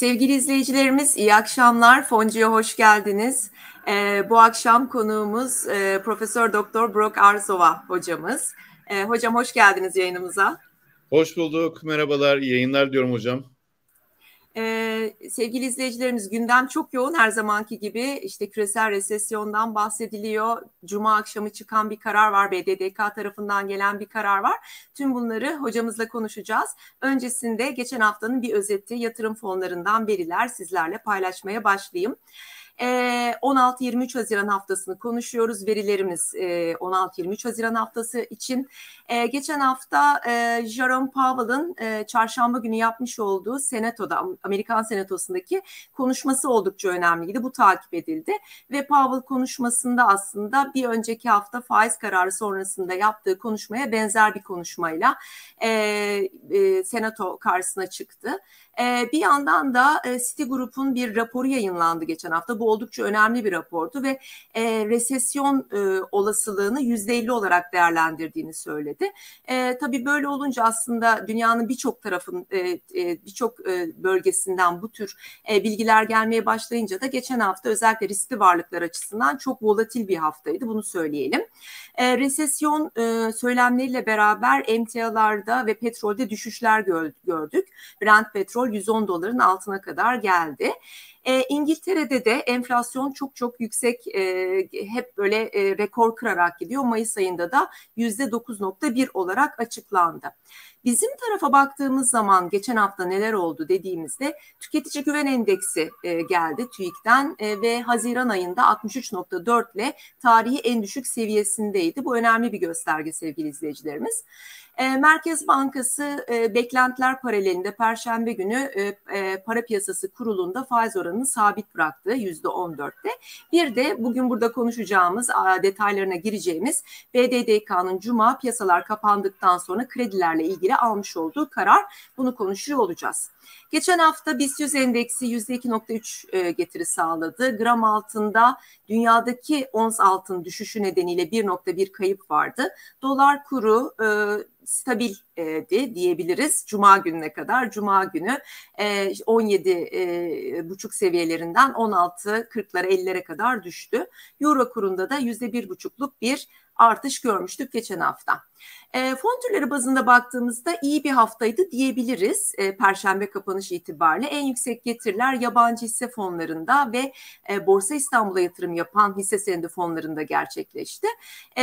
Sevgili izleyicilerimiz iyi akşamlar. Foncu'ya hoş geldiniz. Ee, bu akşam konuğumuz e, Profesör Doktor Brock Arzova hocamız. E, hocam hoş geldiniz yayınımıza. Hoş bulduk. Merhabalar. İyi yayınlar diyorum hocam. Ee, sevgili izleyicilerimiz gündem çok yoğun her zamanki gibi işte küresel resesyondan bahsediliyor. Cuma akşamı çıkan bir karar var BDDK tarafından gelen bir karar var. Tüm bunları hocamızla konuşacağız. Öncesinde geçen haftanın bir özeti yatırım fonlarından veriler sizlerle paylaşmaya başlayayım. 16-23 Haziran haftasını konuşuyoruz. Verilerimiz 16-23 Haziran haftası için. Geçen hafta Jerome Powell'ın çarşamba günü yapmış olduğu Senato'da, Amerikan Senatosu'ndaki konuşması oldukça önemliydi. Bu takip edildi ve Powell konuşmasında aslında bir önceki hafta faiz kararı sonrasında yaptığı konuşmaya benzer bir konuşmayla Senato karşısına çıktı. Bir yandan da Citigroup'un bir raporu yayınlandı geçen hafta. Bu oldukça önemli bir rapordu ve e, resesyon e, olasılığını yüzde elli olarak değerlendirdiğini söyledi. E, tabii böyle olunca aslında dünyanın birçok tarafın e, e, birçok e, bölgesinden bu tür e, bilgiler gelmeye başlayınca da geçen hafta özellikle riskli varlıklar açısından çok volatil bir haftaydı bunu söyleyelim. E, resesyon e, söylemleriyle beraber emtialarda ve petrolde düşüşler gördük. Brent petrol 110 doların altına kadar geldi. E, İngiltere'de de enflasyon çok çok yüksek e, hep böyle e, rekor kırarak gidiyor. Mayıs ayında da yüzde 9.1 olarak açıklandı. Bizim tarafa baktığımız zaman geçen hafta neler oldu dediğimizde tüketici güven endeksi e, geldi TÜİK'ten e, ve Haziran ayında 63.4 ile tarihi en düşük seviyesindeydi. Bu önemli bir gösterge sevgili izleyicilerimiz. E, Merkez Bankası e, beklentiler paralelinde Perşembe günü e, e, para piyasası kurulunda faiz oranını sabit bıraktı yüzde 14'te. Bir de bugün burada konuşacağımız detaylarına gireceğimiz BDDK'nın Cuma piyasalar kapandıktan sonra kredilerle ilgili almış olduğu karar. Bunu konuşuyor olacağız. Geçen hafta BIST 100 endeksi %2.3 e, getiri sağladı. Gram altında dünyadaki ons altın düşüşü nedeniyle 1.1 kayıp vardı. Dolar kuru e, stabildi diyebiliriz Cuma gününe kadar. Cuma günü 17 e, buçuk seviyelerinden 16 40'lara 50'lere kadar düştü. Euro kurunda da yüzde bir buçukluk bir artış görmüştük geçen hafta. E, fon türleri bazında baktığımızda iyi bir haftaydı diyebiliriz. E, Perşembe kapanış itibariyle en yüksek getiriler yabancı hisse fonlarında ve e, Borsa İstanbul'a yatırım yapan hisse senedi fonlarında gerçekleşti. E,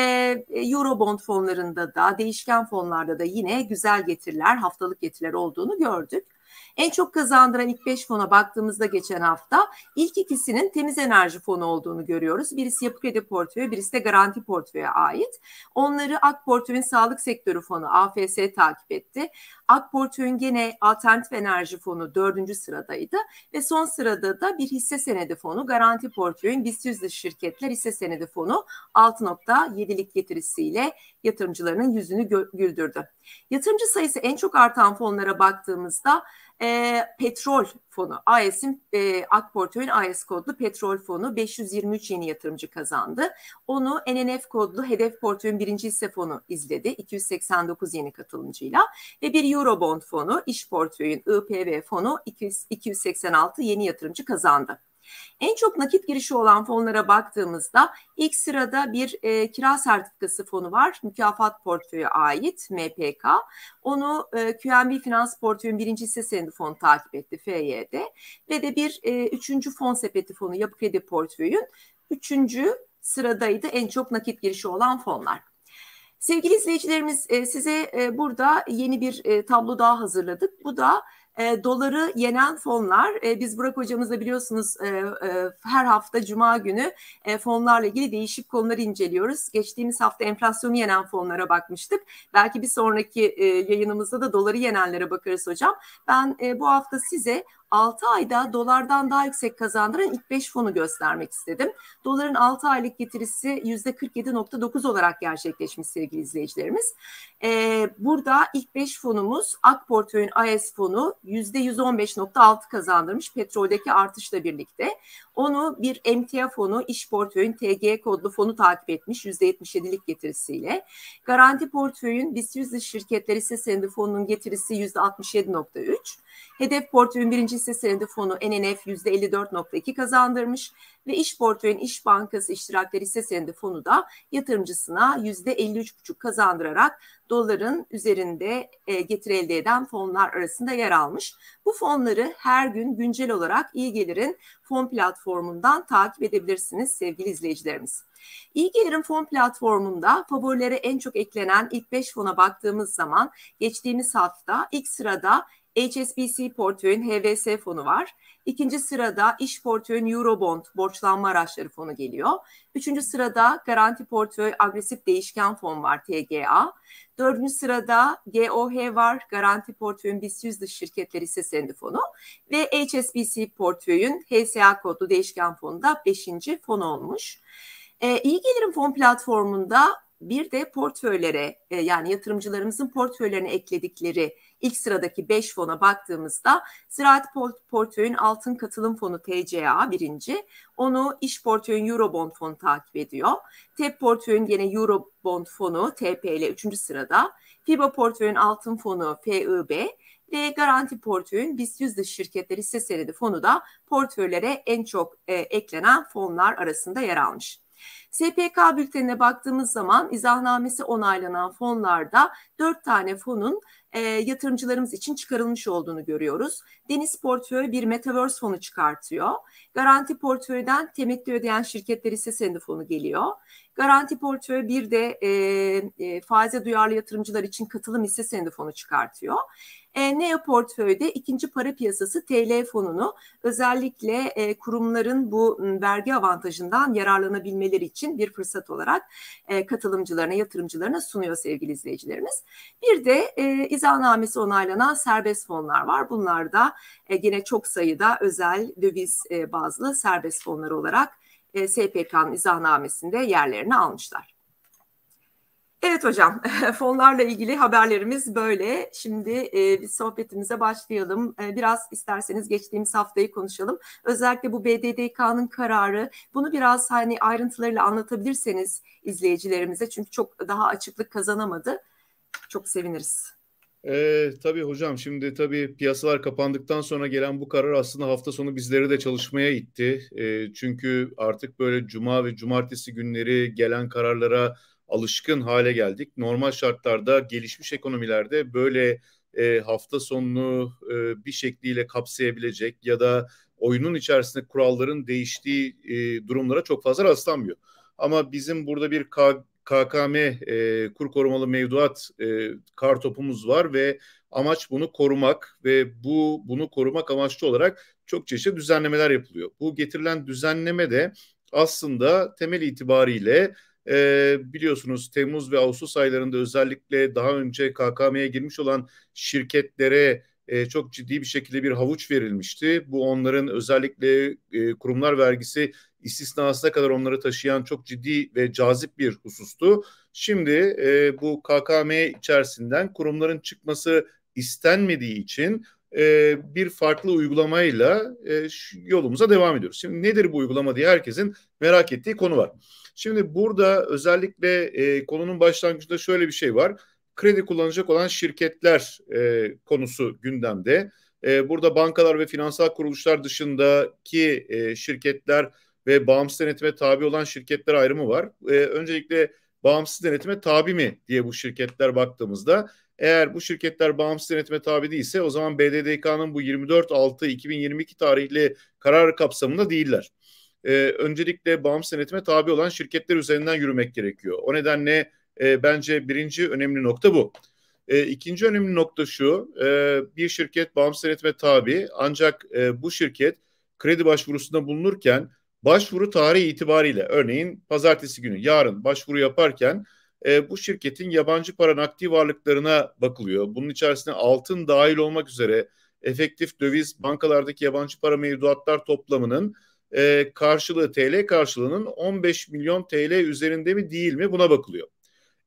Eurobond fonlarında da değişken fonlarda da yine güzel getiriler, haftalık getiriler olduğunu gördük. En çok kazandıran ilk 5 fona baktığımızda geçen hafta ilk ikisinin temiz enerji fonu olduğunu görüyoruz. Birisi yapı kredi portföyü, birisi de garanti portföye ait. Onları Ak Portföy'ün sağlık sektörü fonu AFS takip etti. Ak Portföy'ün gene alternatif enerji fonu dördüncü sıradaydı ve son sırada da bir hisse senedi fonu Garanti Portföy'ün BIST 100 şirketler hisse senedi fonu 6.7'lik getirisiyle yatırımcılarının yüzünü güldürdü. Yatırımcı sayısı en çok artan fonlara baktığımızda e, petrol fonu AES'in e, AK AES kodlu petrol fonu 523 yeni yatırımcı kazandı. Onu NNF kodlu hedef portföyün birinci hisse fonu izledi 289 yeni katılımcıyla ve bir Eurobond fonu iş portföyün IPV fonu 200, 286 yeni yatırımcı kazandı. En çok nakit girişi olan fonlara baktığımızda ilk sırada bir e, kira sertifikası fonu var. Mükafat portföyü ait MPK. Onu e, QNB Finans portföyün birinci hisse senedi fonu takip etti FYD. Ve de bir e, üçüncü fon sepeti fonu Yapı Kredi portföyün üçüncü sıradaydı en çok nakit girişi olan fonlar. Sevgili izleyicilerimiz e, size e, burada yeni bir e, tablo daha hazırladık. Bu da e, doları yenen fonlar. E, biz Burak hocamızla biliyorsunuz e, e, her hafta Cuma günü e, fonlarla ilgili değişik konuları inceliyoruz. Geçtiğimiz hafta enflasyonu yenen fonlara bakmıştık. Belki bir sonraki e, yayınımızda da doları yenenlere bakarız hocam. Ben e, bu hafta size 6 ayda dolardan daha yüksek kazandıran ilk 5 fonu göstermek istedim. Doların 6 aylık getirisi %47.9 olarak gerçekleşmiş sevgili izleyicilerimiz. Ee, burada ilk 5 fonumuz Ak Portföy'ün AES fonu %115.6 kazandırmış petroldeki artışla birlikte. Onu bir emtia fonu, iş portföyün TG kodlu fonu takip etmiş %77'lik getirisiyle. Garanti portföyün BIST 100 şirketleri ise senedi fonunun getirisi %67.3. Hedef portföyün birinci hisse senedi fonu NNF %54.2 kazandırmış ve iş portföyün İş Bankası iştirakleri hisse senedi fonu da yatırımcısına %53.5 kazandırarak doların üzerinde e, getiri elde eden fonlar arasında yer almış. Bu fonları her gün güncel olarak iyi gelirin fon platformundan takip edebilirsiniz sevgili izleyicilerimiz. İyi gelirin fon platformunda favorilere en çok eklenen ilk 5 fona baktığımız zaman geçtiğimiz hafta ilk sırada HSBC portföyün HVS fonu var. İkinci sırada iş portföyün Eurobond borçlanma araçları fonu geliyor. Üçüncü sırada garanti portföy agresif değişken fon var TGA. Dördüncü sırada GOH var garanti portföyün BIST 100 dış şirketleri ise senedi fonu. Ve HSBC portföyün HSA kodlu değişken fonu da beşinci fon olmuş. Ee, iyi gelirim fon platformunda bir de portföylere e, yani yatırımcılarımızın portföylerine ekledikleri ilk sıradaki 5 fona baktığımızda Ziraat Portföyün Altın Katılım Fonu TCA birinci. Onu İş Portföyün Eurobond Fonu takip ediyor. TEP Portföyün yine Eurobond Fonu TP ile üçüncü sırada. FIBA Portföyün Altın Fonu FIB ve Garanti Portföyün BIST 100 dış şirketleri hisse senedi fonu da portföylere en çok e, eklenen fonlar arasında yer almış. SPK bültenine baktığımız zaman izahnamesi onaylanan fonlarda dört tane fonun e, yatırımcılarımız için çıkarılmış olduğunu görüyoruz. Deniz Portföy bir Metaverse fonu çıkartıyor. Garanti Portföy'den temettü ödeyen şirketler ise senedi fonu geliyor. Garanti Portföy bir de e, e, faize duyarlı yatırımcılar için katılım hisse senedi fonu çıkartıyor. E, Neo Portföy'de ikinci para piyasası TL fonunu özellikle e, kurumların bu vergi avantajından yararlanabilmeleri için bir fırsat olarak e, katılımcılarına, yatırımcılarına sunuyor sevgili izleyicilerimiz. Bir de e, izahnamesi onaylanan serbest fonlar var. Bunlar da e, yine çok sayıda özel döviz e, bazlı serbest fonlar olarak e, SPK'nın izahnamesinde yerlerini almışlar. Evet hocam, fonlarla ilgili haberlerimiz böyle. Şimdi e, biz sohbetimize başlayalım. E, biraz isterseniz geçtiğimiz haftayı konuşalım. Özellikle bu BDDK'nın kararı, bunu biraz hani ayrıntılarıyla anlatabilirseniz izleyicilerimize. Çünkü çok daha açıklık kazanamadı. Çok seviniriz. Ee, tabii hocam şimdi tabii piyasalar kapandıktan sonra gelen bu karar aslında hafta sonu bizleri de çalışmaya itti. Ee, çünkü artık böyle cuma ve cumartesi günleri gelen kararlara alışkın hale geldik. Normal şartlarda gelişmiş ekonomilerde böyle e, hafta sonunu e, bir şekliyle kapsayabilecek ya da oyunun içerisinde kuralların değiştiği e, durumlara çok fazla rastlanmıyor. Ama bizim burada bir K KKM e, kur korumalı mevduat e, kar topumuz var ve amaç bunu korumak ve bu bunu korumak amaçlı olarak çok çeşitli düzenlemeler yapılıyor. Bu getirilen düzenleme de aslında temel itibariyle e, biliyorsunuz Temmuz ve Ağustos aylarında özellikle daha önce KKM'ye girmiş olan şirketlere e, çok ciddi bir şekilde bir havuç verilmişti. Bu onların özellikle e, kurumlar vergisi istisnasına kadar onları taşıyan çok ciddi ve cazip bir husustu. Şimdi e, bu KKM içerisinden kurumların çıkması istenmediği için e, bir farklı uygulamayla e, yolumuza devam ediyoruz. Şimdi nedir bu uygulama diye herkesin merak ettiği konu var. Şimdi burada özellikle e, konunun başlangıcında şöyle bir şey var. Kredi kullanacak olan şirketler konusu gündemde. Burada bankalar ve finansal kuruluşlar dışındaki şirketler ve bağımsız denetime tabi olan şirketler ayrımı var. E, öncelikle bağımsız denetime tabi mi diye bu şirketler baktığımızda eğer bu şirketler bağımsız denetime tabi değilse o zaman BDDK'nın bu 24.6.2022 tarihli kararı kapsamında değiller e, öncelikle bağımsız denetime tabi olan şirketler üzerinden yürümek gerekiyor. O nedenle e, bence birinci önemli nokta bu. E, ikinci önemli nokta şu, e, bir şirket bağımsız denetime tabi ancak e, bu şirket kredi başvurusunda bulunurken başvuru tarihi itibariyle örneğin pazartesi günü yarın başvuru yaparken e, bu şirketin yabancı para nakdi varlıklarına bakılıyor. Bunun içerisinde altın dahil olmak üzere efektif döviz bankalardaki yabancı para mevduatlar toplamının e, karşılığı TL karşılığının 15 milyon TL üzerinde mi değil mi buna bakılıyor.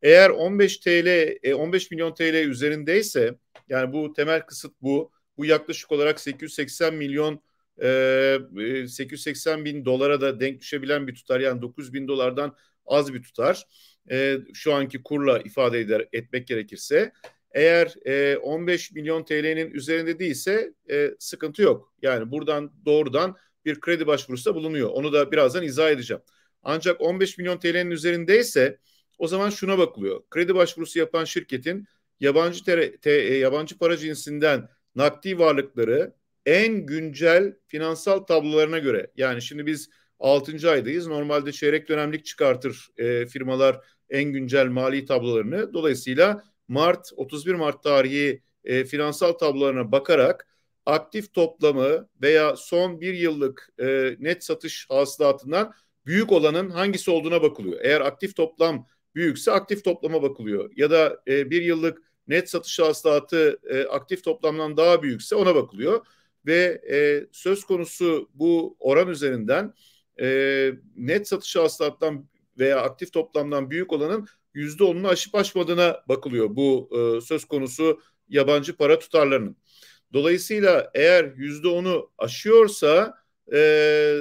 Eğer 15 TL e, 15 milyon TL üzerindeyse yani bu temel kısıt bu. Bu yaklaşık olarak 880 milyon e, 880 bin dolara da denk düşebilen bir tutar. Yani 9 bin dolardan az bir tutar. E, şu anki kurla ifade eder, etmek gerekirse. Eğer e, 15 milyon TL'nin üzerinde değilse e, sıkıntı yok. Yani buradan doğrudan bir kredi başvurusu da bulunuyor. Onu da birazdan izah edeceğim. Ancak 15 milyon TL'nin üzerindeyse o zaman şuna bakılıyor. Kredi başvurusu yapan şirketin yabancı tere, te, e, yabancı para cinsinden nakdi varlıkları en güncel finansal tablolarına göre yani şimdi biz 6. aydayız. Normalde çeyrek dönemlik çıkartır e, firmalar en güncel mali tablolarını. Dolayısıyla Mart 31 Mart tarihi e, finansal tablolarına bakarak aktif toplamı veya son bir yıllık e, net satış hasılatından büyük olanın hangisi olduğuna bakılıyor. Eğer aktif toplam büyükse aktif toplama bakılıyor. Ya da e, bir yıllık net satış hasılatı e, aktif toplamdan daha büyükse ona bakılıyor. Ve e, söz konusu bu oran üzerinden e, net satış hasılattan veya aktif toplamdan büyük olanın yüzde onunu aşıp aşmadığına bakılıyor bu e, söz konusu yabancı para tutarlarının. Dolayısıyla eğer yüzde onu aşıyorsa e,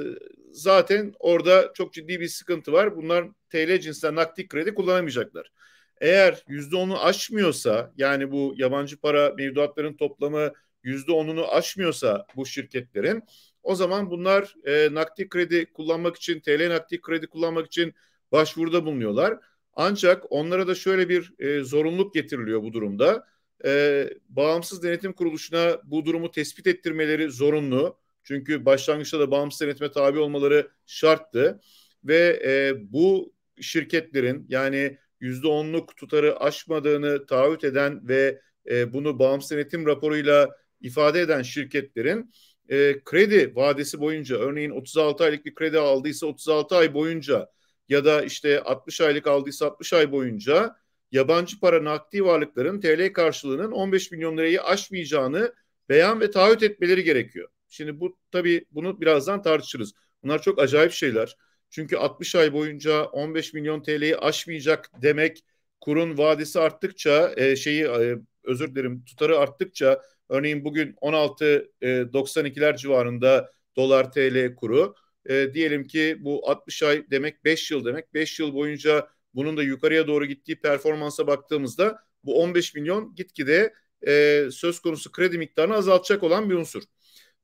zaten orada çok ciddi bir sıkıntı var. Bunlar TL cinsinden nakdi kredi kullanamayacaklar. Eğer yüzde onu aşmıyorsa yani bu yabancı para mevduatların toplamı yüzde onunu aşmıyorsa bu şirketlerin o zaman bunlar e, nakdi kredi kullanmak için TL nakdi kredi kullanmak için başvuruda bulunuyorlar. Ancak onlara da şöyle bir e, zorunluluk getiriliyor bu durumda. E, bağımsız denetim kuruluşuna bu durumu tespit ettirmeleri zorunlu. Çünkü başlangıçta da bağımsız denetime tabi olmaları şarttı. Ve e, bu şirketlerin yani yüzde onluk tutarı aşmadığını taahhüt eden ve e, bunu bağımsız denetim raporuyla ifade eden şirketlerin e, kredi vadesi boyunca örneğin 36 aylık bir kredi aldıysa 36 ay boyunca ya da işte 60 aylık aldıysa 60 ay boyunca yabancı para nakdi varlıkların TL karşılığının 15 milyon lirayı aşmayacağını beyan ve taahhüt etmeleri gerekiyor. Şimdi bu tabii bunu birazdan tartışırız. Bunlar çok acayip şeyler. Çünkü 60 ay boyunca 15 milyon TL'yi aşmayacak demek kurun vadesi arttıkça e, şeyi e, özür dilerim tutarı arttıkça örneğin bugün 16.92'ler e, civarında dolar TL kuru e, diyelim ki bu 60 ay demek 5 yıl demek. 5 yıl boyunca bunun da yukarıya doğru gittiği performansa baktığımızda bu 15 milyon gitgide e, söz konusu kredi miktarını azaltacak olan bir unsur.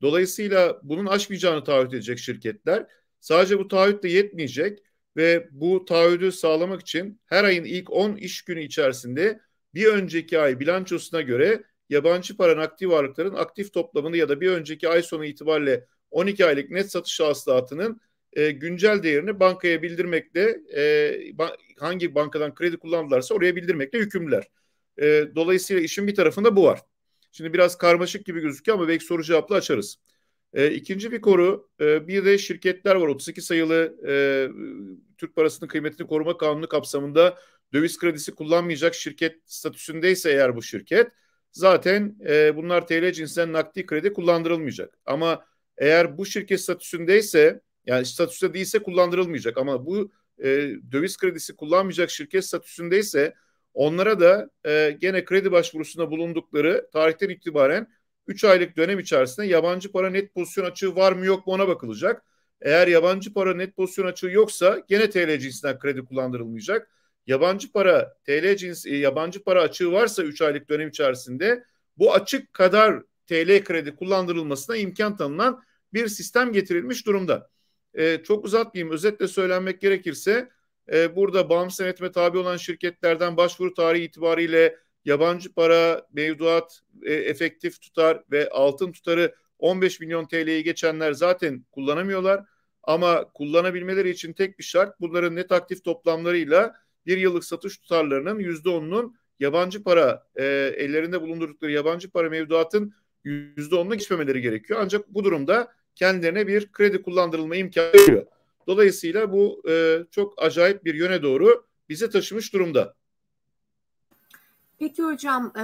Dolayısıyla bunun aşmayacağını taahhüt edecek şirketler. Sadece bu taahhüt de yetmeyecek ve bu taahhüdü sağlamak için her ayın ilk 10 iş günü içerisinde bir önceki ay bilançosuna göre yabancı para nakdi varlıkların aktif toplamını ya da bir önceki ay sonu itibariyle 12 aylık net satış hasılatının e, güncel değerini bankaya bildirmekle e, ba hangi bankadan kredi kullandılarsa oraya bildirmekle yükümlüler. E, dolayısıyla işin bir tarafında bu var. Şimdi biraz karmaşık gibi gözüküyor ama belki soru cevaplı açarız. E, ikinci bir koru e, bir de şirketler var 32 sayılı e, Türk parasının kıymetini koruma kanunu kapsamında döviz kredisi kullanmayacak şirket statüsündeyse eğer bu şirket zaten e, bunlar TL cinsinden nakdi kredi kullandırılmayacak. Ama eğer bu şirket statüsündeyse yani statüste değilse kullandırılmayacak ama bu e, döviz kredisi kullanmayacak şirket statüsündeyse onlara da e, gene kredi başvurusunda bulundukları tarihten itibaren 3 aylık dönem içerisinde yabancı para net pozisyon açığı var mı yok mu ona bakılacak. Eğer yabancı para net pozisyon açığı yoksa gene TL cinsinden kredi kullandırılmayacak. Yabancı para TL cins e, yabancı para açığı varsa 3 aylık dönem içerisinde bu açık kadar TL kredi kullandırılmasına imkan tanınan bir sistem getirilmiş durumda. E, çok uzatmayayım. Özetle söylenmek gerekirse e, burada bağımsız denetime tabi olan şirketlerden başvuru tarihi itibariyle yabancı para, mevduat, e, efektif tutar ve altın tutarı 15 milyon TL'yi geçenler zaten kullanamıyorlar. Ama kullanabilmeleri için tek bir şart bunların net aktif toplamlarıyla bir yıllık satış tutarlarının %10'unun yabancı para e, ellerinde bulundurdukları yabancı para mevduatın %10'una geçmemeleri gerekiyor. Ancak bu durumda kendilerine bir kredi kullandırılma imkanı veriyor. Dolayısıyla bu e, çok acayip bir yöne doğru bizi taşımış durumda. Peki hocam e,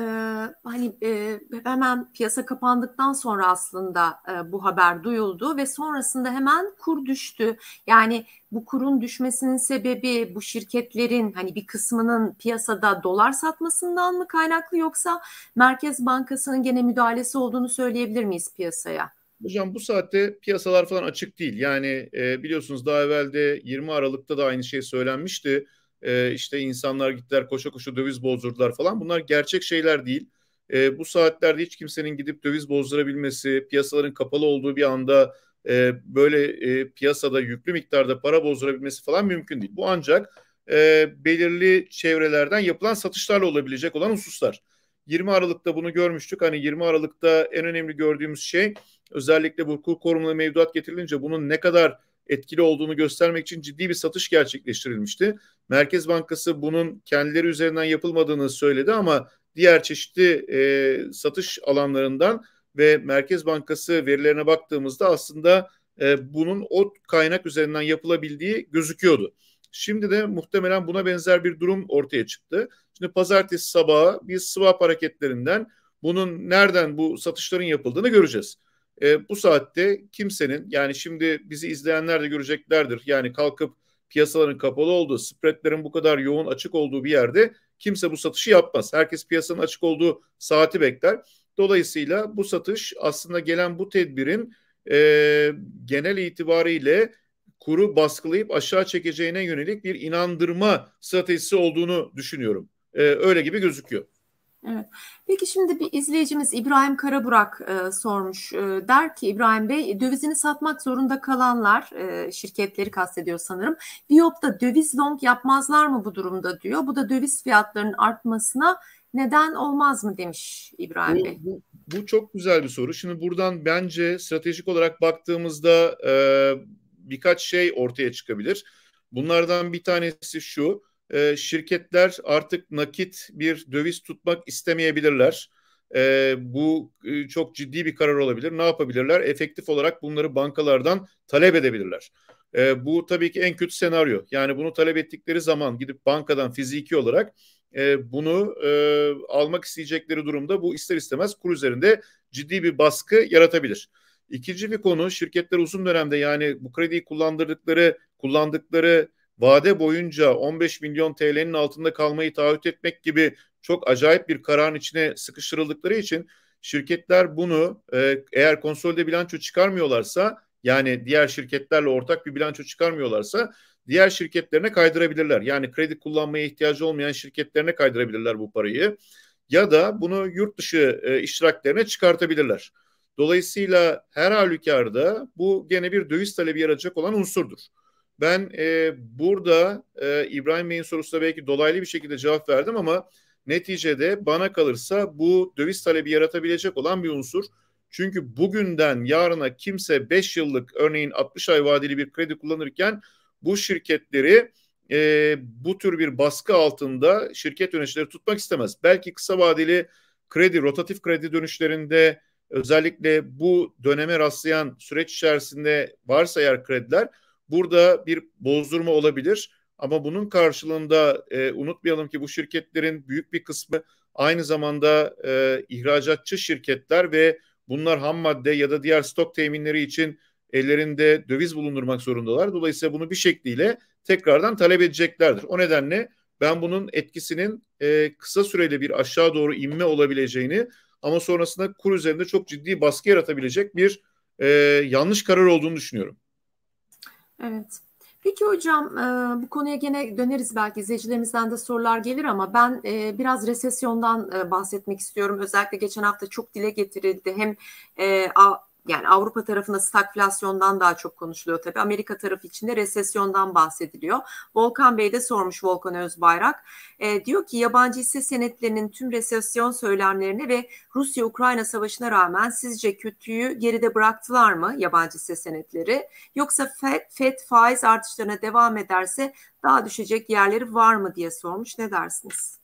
hani e, hemen piyasa kapandıktan sonra aslında e, bu haber duyuldu ve sonrasında hemen kur düştü. Yani bu kurun düşmesinin sebebi bu şirketlerin hani bir kısmının piyasada dolar satmasından mı kaynaklı yoksa Merkez Bankası'nın gene müdahalesi olduğunu söyleyebilir miyiz piyasaya? Hocam bu saatte piyasalar falan açık değil. Yani e, biliyorsunuz daha evvel de 20 Aralık'ta da aynı şey söylenmişti e, işte insanlar gittiler koşa koşa döviz bozdurdular falan. Bunlar gerçek şeyler değil. E, bu saatlerde hiç kimsenin gidip döviz bozdurabilmesi, piyasaların kapalı olduğu bir anda e, böyle e, piyasada yüklü miktarda para bozdurabilmesi falan mümkün değil. Bu ancak e, belirli çevrelerden yapılan satışlarla olabilecek olan hususlar. 20 Aralık'ta bunu görmüştük. Hani 20 Aralık'ta en önemli gördüğümüz şey özellikle bu kur korumalı mevduat getirilince bunun ne kadar etkili olduğunu göstermek için ciddi bir satış gerçekleştirilmişti. Merkez Bankası bunun kendileri üzerinden yapılmadığını söyledi ama diğer çeşitli e, satış alanlarından ve Merkez Bankası verilerine baktığımızda aslında e, bunun o kaynak üzerinden yapılabildiği gözüküyordu. Şimdi de muhtemelen buna benzer bir durum ortaya çıktı. Şimdi pazartesi sabahı biz swap hareketlerinden bunun nereden bu satışların yapıldığını göreceğiz e, bu saatte kimsenin yani şimdi bizi izleyenler de göreceklerdir. Yani kalkıp piyasaların kapalı olduğu, spreadlerin bu kadar yoğun açık olduğu bir yerde kimse bu satışı yapmaz. Herkes piyasanın açık olduğu saati bekler. Dolayısıyla bu satış aslında gelen bu tedbirin e, genel itibariyle kuru baskılayıp aşağı çekeceğine yönelik bir inandırma stratejisi olduğunu düşünüyorum. E, öyle gibi gözüküyor. Evet. Peki şimdi bir izleyicimiz İbrahim Karaburak e, sormuş. E, der ki İbrahim Bey dövizini satmak zorunda kalanlar e, şirketleri kastediyor sanırım. Viyop'ta döviz long yapmazlar mı bu durumda diyor. Bu da döviz fiyatlarının artmasına neden olmaz mı demiş İbrahim bu, Bey. Bu, bu çok güzel bir soru. Şimdi buradan bence stratejik olarak baktığımızda e, birkaç şey ortaya çıkabilir. Bunlardan bir tanesi şu e, şirketler artık nakit bir döviz tutmak istemeyebilirler. E, bu e, çok ciddi bir karar olabilir. Ne yapabilirler? Efektif olarak bunları bankalardan talep edebilirler. E, bu tabii ki en kötü senaryo. Yani bunu talep ettikleri zaman gidip bankadan fiziki olarak e, bunu e, almak isteyecekleri durumda bu ister istemez kur üzerinde ciddi bir baskı yaratabilir. İkinci bir konu şirketler uzun dönemde yani bu krediyi kullandırdıkları kullandıkları vade boyunca 15 milyon TL'nin altında kalmayı taahhüt etmek gibi çok acayip bir kararın içine sıkıştırıldıkları için şirketler bunu e, eğer konsolide bilanço çıkarmıyorlarsa yani diğer şirketlerle ortak bir bilanço çıkarmıyorlarsa diğer şirketlerine kaydırabilirler. Yani kredi kullanmaya ihtiyacı olmayan şirketlerine kaydırabilirler bu parayı ya da bunu yurt dışı e, iştiraklerine çıkartabilirler. Dolayısıyla her halükarda bu gene bir döviz talebi yaratacak olan unsurdur. Ben e, burada e, İbrahim Bey'in sorusuna belki dolaylı bir şekilde cevap verdim ama neticede bana kalırsa bu döviz talebi yaratabilecek olan bir unsur. Çünkü bugünden yarına kimse 5 yıllık örneğin 60 ay vadeli bir kredi kullanırken bu şirketleri e, bu tür bir baskı altında şirket yöneticileri tutmak istemez. Belki kısa vadeli kredi, rotatif kredi dönüşlerinde özellikle bu döneme rastlayan süreç içerisinde varsa eğer krediler Burada bir bozdurma olabilir ama bunun karşılığında e, unutmayalım ki bu şirketlerin büyük bir kısmı aynı zamanda e, ihracatçı şirketler ve bunlar ham madde ya da diğer stok teminleri için ellerinde döviz bulundurmak zorundalar. Dolayısıyla bunu bir şekliyle tekrardan talep edeceklerdir. O nedenle ben bunun etkisinin e, kısa süreli bir aşağı doğru inme olabileceğini ama sonrasında kur üzerinde çok ciddi baskı yaratabilecek bir e, yanlış karar olduğunu düşünüyorum. Evet. Peki hocam bu konuya gene döneriz belki izleyicilerimizden de sorular gelir ama ben biraz resesyondan bahsetmek istiyorum. Özellikle geçen hafta çok dile getirildi. Hem yani Avrupa tarafında stagflasyondan daha çok konuşuluyor tabii. Amerika tarafı içinde resesyondan bahsediliyor. Volkan Bey de sormuş Volkan Özbayrak. E, diyor ki yabancı hisse senetlerinin tüm resesyon söylemlerine ve Rusya-Ukrayna savaşına rağmen sizce kötüyü geride bıraktılar mı yabancı hisse senetleri? Yoksa FED, FED faiz artışlarına devam ederse daha düşecek yerleri var mı diye sormuş. Ne dersiniz?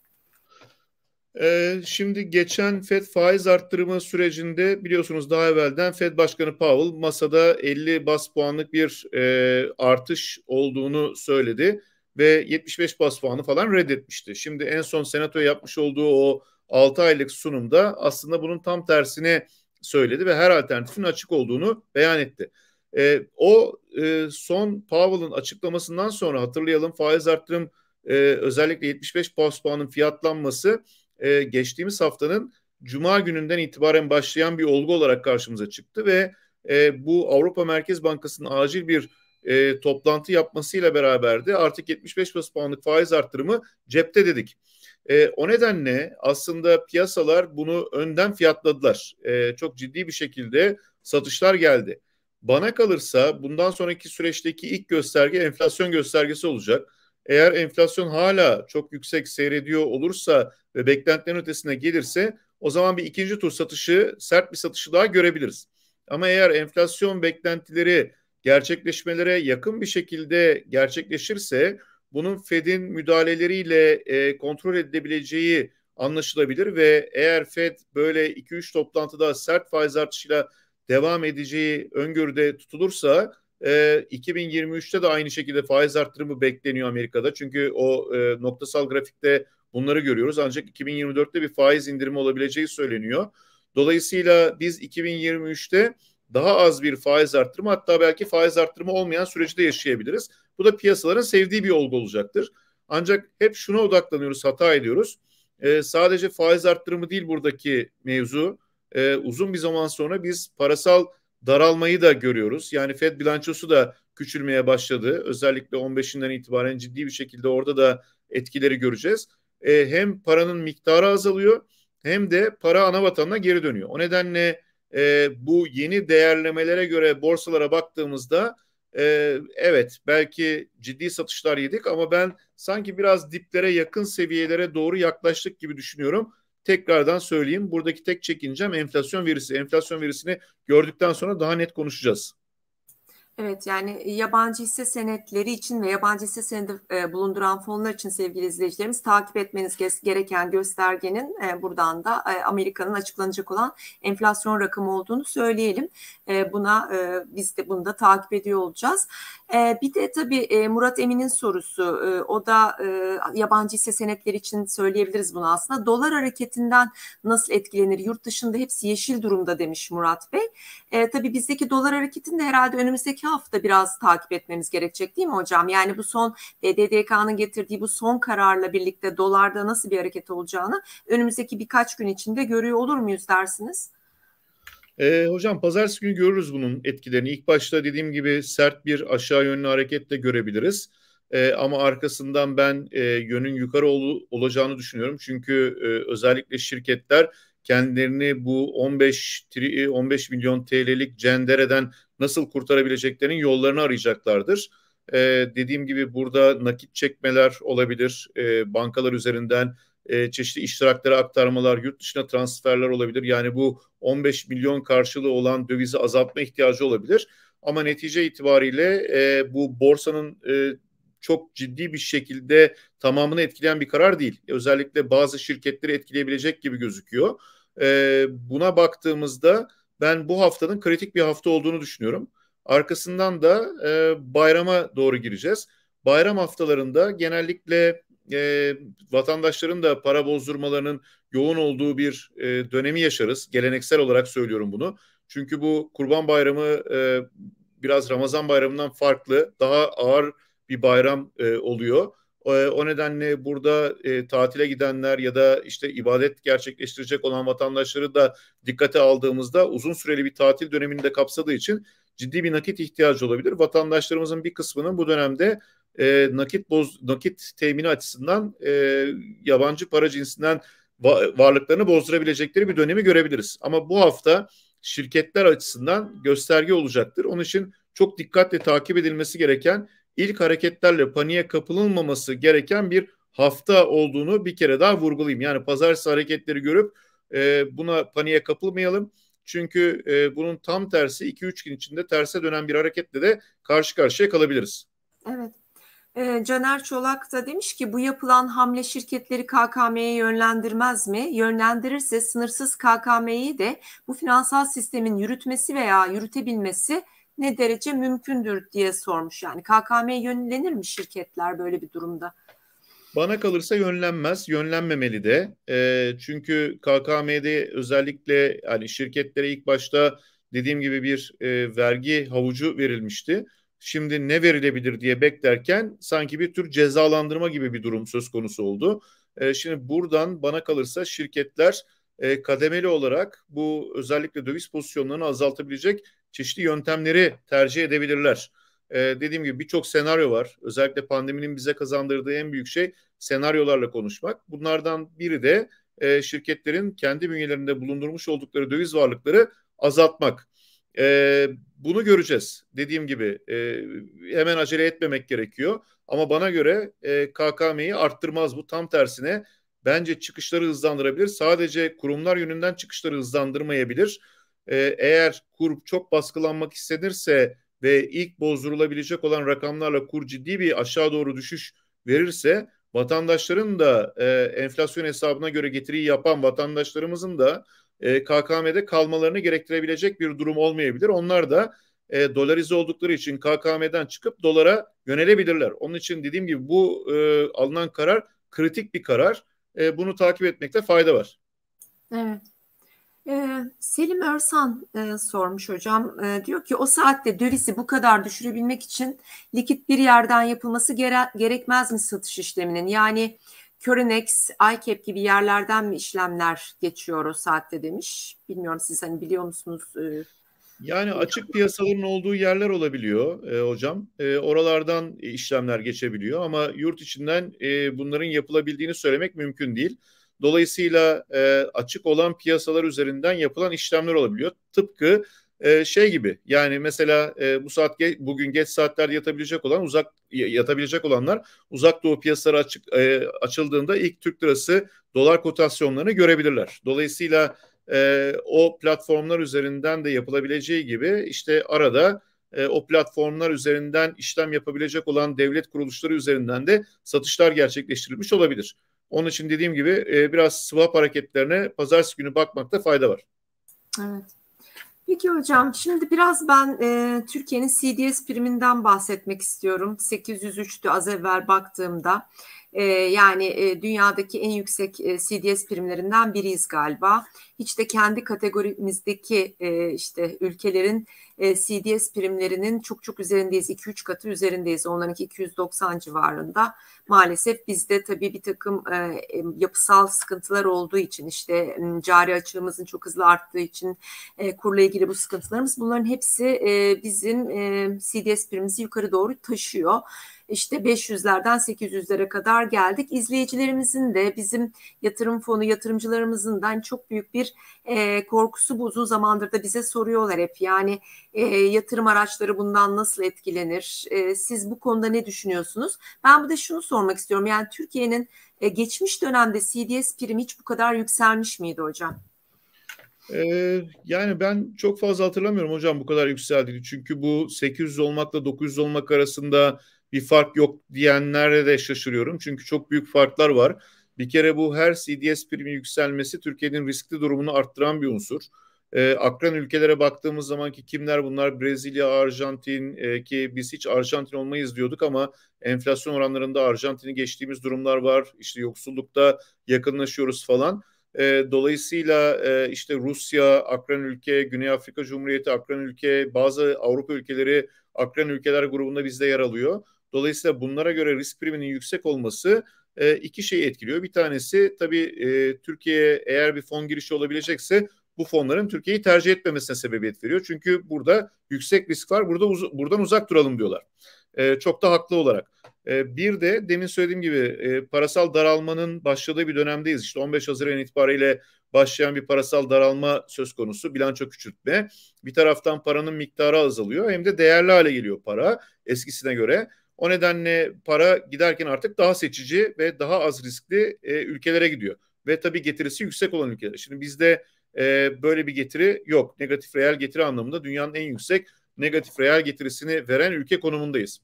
Ee, şimdi geçen FED faiz arttırımı sürecinde biliyorsunuz daha evvelden FED Başkanı Powell masada 50 bas puanlık bir e, artış olduğunu söyledi ve 75 bas puanı falan reddetmişti. Şimdi en son senatoya yapmış olduğu o 6 aylık sunumda aslında bunun tam tersini söyledi ve her alternatifin açık olduğunu beyan etti. E, o e, son Powell'ın açıklamasından sonra hatırlayalım faiz arttırım e, özellikle 75 bas puanın fiyatlanması e, geçtiğimiz haftanın Cuma gününden itibaren başlayan bir olgu olarak karşımıza çıktı ve e, bu Avrupa Merkez Bankası'nın acil bir e, toplantı yapmasıyla beraberdi. Artık 75 bas puanlık faiz arttırımı cepte dedik. E, o nedenle aslında piyasalar bunu önden fiyatladılar. E, çok ciddi bir şekilde satışlar geldi. Bana kalırsa bundan sonraki süreçteki ilk gösterge enflasyon göstergesi olacak. Eğer enflasyon hala çok yüksek seyrediyor olursa ve beklentilerin ötesine gelirse o zaman bir ikinci tur satışı, sert bir satışı daha görebiliriz. Ama eğer enflasyon beklentileri gerçekleşmelere yakın bir şekilde gerçekleşirse bunun Fed'in müdahaleleriyle e, kontrol edilebileceği anlaşılabilir ve eğer Fed böyle 2-3 toplantıda sert faiz artışıyla devam edeceği öngörüde tutulursa e, 2023'te de aynı şekilde faiz arttırımı bekleniyor Amerika'da. Çünkü o e, noktasal grafikte bunları görüyoruz. Ancak 2024'te bir faiz indirimi olabileceği söyleniyor. Dolayısıyla biz 2023'te daha az bir faiz arttırımı hatta belki faiz arttırımı olmayan süreci de yaşayabiliriz. Bu da piyasaların sevdiği bir olgu olacaktır. Ancak hep şuna odaklanıyoruz, hata ediyoruz. Ee, sadece faiz arttırımı değil buradaki mevzu. Ee, uzun bir zaman sonra biz parasal daralmayı da görüyoruz. Yani Fed bilançosu da küçülmeye başladı. Özellikle 15'inden itibaren ciddi bir şekilde orada da etkileri göreceğiz. Ee, hem paranın miktarı azalıyor hem de para ana vatanına geri dönüyor. O nedenle e, bu yeni değerlemelere göre borsalara baktığımızda e, evet belki ciddi satışlar yedik ama ben sanki biraz diplere yakın seviyelere doğru yaklaştık gibi düşünüyorum. Tekrardan söyleyeyim buradaki tek çekincem enflasyon verisi. Enflasyon verisini gördükten sonra daha net konuşacağız. Evet yani yabancı hisse senetleri için ve yabancı hisse senedi e, bulunduran fonlar için sevgili izleyicilerimiz takip etmeniz gereken göstergenin e, buradan da e, Amerika'nın açıklanacak olan enflasyon rakamı olduğunu söyleyelim. E, buna e, biz de bunu da takip ediyor olacağız. E, bir de tabii e, Murat Emin'in sorusu e, o da e, yabancı hisse senetleri için söyleyebiliriz bunu aslında. Dolar hareketinden nasıl etkilenir? Yurt dışında hepsi yeşil durumda demiş Murat Bey. E, tabii bizdeki dolar hareketini de herhalde önümüzdeki hafta biraz takip etmemiz gerekecek değil mi hocam? Yani bu son BDDK'nın getirdiği bu son kararla birlikte dolarda nasıl bir hareket olacağını önümüzdeki birkaç gün içinde görüyor olur muyuz dersiniz? E, hocam pazartesi günü görürüz bunun etkilerini. İlk başta dediğim gibi sert bir aşağı yönlü hareket de görebiliriz. E, ama arkasından ben e, yönün yukarı ol, olacağını düşünüyorum. Çünkü e, özellikle şirketler kendilerini bu 15 15 milyon TL'lik cendereden nasıl kurtarabileceklerinin yollarını arayacaklardır. E, dediğim gibi burada nakit çekmeler olabilir. E, bankalar üzerinden e, çeşitli iştiraklara aktarmalar, yurt dışına transferler olabilir. Yani bu 15 milyon karşılığı olan dövizi azaltma ihtiyacı olabilir. Ama netice itibariyle e, bu borsanın e, çok ciddi bir şekilde tamamını etkileyen bir karar değil. Özellikle bazı şirketleri etkileyebilecek gibi gözüküyor. E, buna baktığımızda ben bu haftanın kritik bir hafta olduğunu düşünüyorum. Arkasından da e, bayrama doğru gireceğiz. Bayram haftalarında genellikle e, vatandaşların da para bozdurmalarının yoğun olduğu bir e, dönemi yaşarız. Geleneksel olarak söylüyorum bunu. Çünkü bu Kurban Bayramı e, biraz Ramazan Bayramı'ndan farklı, daha ağır bir bayram e, oluyor. O, nedenle burada e, tatile gidenler ya da işte ibadet gerçekleştirecek olan vatandaşları da dikkate aldığımızda uzun süreli bir tatil dönemini de kapsadığı için ciddi bir nakit ihtiyacı olabilir. Vatandaşlarımızın bir kısmının bu dönemde e, nakit boz nakit temini açısından e, yabancı para cinsinden va- varlıklarını bozdurabilecekleri bir dönemi görebiliriz. Ama bu hafta şirketler açısından gösterge olacaktır. Onun için çok dikkatle takip edilmesi gereken ilk hareketlerle paniğe kapılınmaması gereken bir hafta olduğunu bir kere daha vurgulayayım. Yani pazartesi hareketleri görüp e, buna paniğe kapılmayalım. Çünkü e, bunun tam tersi 2-3 gün içinde terse dönen bir hareketle de karşı karşıya kalabiliriz. Evet. E, Caner Çolak da demiş ki bu yapılan hamle şirketleri KKM'ye yönlendirmez mi? Yönlendirirse sınırsız KKM'yi de bu finansal sistemin yürütmesi veya yürütebilmesi ne derece mümkündür diye sormuş. Yani KKM'ye yönlenir mi şirketler böyle bir durumda? Bana kalırsa yönlenmez, yönlenmemeli de. E, çünkü KKM'de özellikle hani şirketlere ilk başta dediğim gibi bir e, vergi havucu verilmişti. Şimdi ne verilebilir diye beklerken sanki bir tür cezalandırma gibi bir durum söz konusu oldu. E, şimdi buradan bana kalırsa şirketler e, kademeli olarak bu özellikle döviz pozisyonlarını azaltabilecek çeşitli yöntemleri tercih edebilirler. E, dediğim gibi birçok senaryo var. Özellikle pandeminin bize kazandırdığı en büyük şey senaryolarla konuşmak. Bunlardan biri de e, şirketlerin kendi bünyelerinde bulundurmuş oldukları döviz varlıkları azaltmak. E, bunu göreceğiz. Dediğim gibi e, hemen acele etmemek gerekiyor. Ama bana göre e, KKM'yi arttırmaz bu. Tam tersine bence çıkışları hızlandırabilir. Sadece kurumlar yönünden çıkışları hızlandırmayabilir. E, eğer kur çok baskılanmak istenirse ve ilk bozdurulabilecek olan rakamlarla kur ciddi bir aşağı doğru düşüş verirse vatandaşların da e, enflasyon hesabına göre getiriyi yapan vatandaşlarımızın da e, KKM'de kalmalarını gerektirebilecek bir durum olmayabilir. Onlar da e, dolarize oldukları için KKM'den çıkıp dolara yönelebilirler. Onun için dediğim gibi bu e, alınan karar kritik bir karar. E, bunu takip etmekte fayda var. Evet. Ee, Selim Örsan e, sormuş hocam. E, diyor ki o saatte dövizi bu kadar düşürebilmek için likit bir yerden yapılması gere gerekmez mi satış işleminin? Yani Körenex, iCap gibi yerlerden mi işlemler geçiyor o saatte demiş. Bilmiyorum siz hani biliyor musunuz? E, yani açık piyasaların olduğu yerler olabiliyor e, hocam. E, oralardan işlemler geçebiliyor ama yurt içinden e, bunların yapılabildiğini söylemek mümkün değil. Dolayısıyla e, açık olan piyasalar üzerinden yapılan işlemler olabiliyor. Tıpkı e, şey gibi yani mesela e, bu saat ge- bugün geç saatlerde yatabilecek olan uzak yatabilecek olanlar uzak doğu piyasaları açık e, açıldığında ilk Türk lirası dolar kotasyonlarını görebilirler. Dolayısıyla e, o platformlar üzerinden de yapılabileceği gibi işte arada e, o platformlar üzerinden işlem yapabilecek olan devlet kuruluşları üzerinden de satışlar gerçekleştirilmiş olabilir. Onun için dediğim gibi e, biraz swap hareketlerine pazartesi günü bakmakta fayda var. Evet. Peki hocam şimdi biraz ben e, Türkiye'nin CDS priminden bahsetmek istiyorum. 803'tü az evvel baktığımda. E, yani e, dünyadaki en yüksek e, CDS primlerinden biriyiz galiba. Hiç de kendi kategorimizdeki e, işte ülkelerin CDS primlerinin çok çok üzerindeyiz. 2-3 katı üzerindeyiz. Onlarınki 290 civarında. Maalesef bizde tabii bir takım yapısal sıkıntılar olduğu için işte cari açığımızın çok hızlı arttığı için e, kurla ilgili bu sıkıntılarımız bunların hepsi bizim CDS primimizi yukarı doğru taşıyor işte 500'lerden 800'lere kadar geldik. İzleyicilerimizin de bizim yatırım fonu yatırımcılarımızın çok büyük bir e, korkusu bu uzun zamandır da bize soruyorlar hep. Yani e, yatırım araçları bundan nasıl etkilenir? E, siz bu konuda ne düşünüyorsunuz? Ben bu da şunu sormak istiyorum. Yani Türkiye'nin e, geçmiş dönemde CDS primi hiç bu kadar yükselmiş miydi hocam? Ee, yani ben çok fazla hatırlamıyorum hocam bu kadar yükseldiğini. Çünkü bu 800 olmakla 900 olmak arasında bir fark yok diyenlere de şaşırıyorum. Çünkü çok büyük farklar var. Bir kere bu her CDS primi yükselmesi Türkiye'nin riskli durumunu arttıran bir unsur. E, akran ülkelere baktığımız zaman ki kimler bunlar? Brezilya, Arjantin e, ki biz hiç Arjantin olmayız diyorduk ama enflasyon oranlarında Arjantin'i geçtiğimiz durumlar var. İşte yoksullukta yakınlaşıyoruz falan. E, dolayısıyla e, işte Rusya, akran ülke, Güney Afrika Cumhuriyeti, akran ülke, bazı Avrupa ülkeleri akran ülkeler grubunda bizde yer alıyor. Dolayısıyla bunlara göre risk priminin yüksek olması e, iki şeyi etkiliyor. Bir tanesi tabii e, Türkiye'ye eğer bir fon girişi olabilecekse bu fonların Türkiye'yi tercih etmemesine sebebiyet veriyor. Çünkü burada yüksek risk var. Burada uz buradan uzak duralım diyorlar. E, çok da haklı olarak. E, bir de demin söylediğim gibi e, parasal daralmanın başladığı bir dönemdeyiz. İşte 15 Haziran itibariyle başlayan bir parasal daralma söz konusu, bilanço küçültme. Bir taraftan paranın miktarı azalıyor hem de değerli hale geliyor para eskisine göre. O nedenle para giderken artık daha seçici ve daha az riskli e, ülkelere gidiyor. Ve tabii getirisi yüksek olan ülkeler. Şimdi bizde e, böyle bir getiri yok. Negatif reel getiri anlamında dünyanın en yüksek negatif reel getirisini veren ülke konumundayız.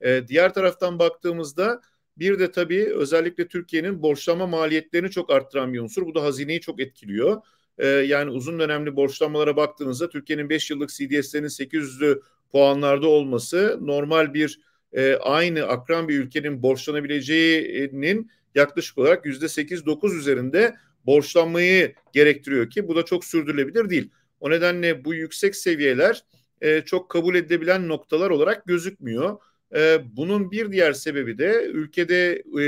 E, diğer taraftan baktığımızda bir de tabii özellikle Türkiye'nin borçlanma maliyetlerini çok arttıran bir unsur. Bu da hazineyi çok etkiliyor. E, yani uzun dönemli borçlanmalara baktığınızda Türkiye'nin 5 yıllık CDS'lerinin 800'lü puanlarda olması normal bir e, aynı akran bir ülkenin borçlanabileceğinin yaklaşık olarak yüzde 8-9 üzerinde borçlanmayı gerektiriyor ki bu da çok sürdürülebilir değil. O nedenle bu yüksek seviyeler e, çok kabul edilebilen noktalar olarak gözükmüyor. E, bunun bir diğer sebebi de ülkede e,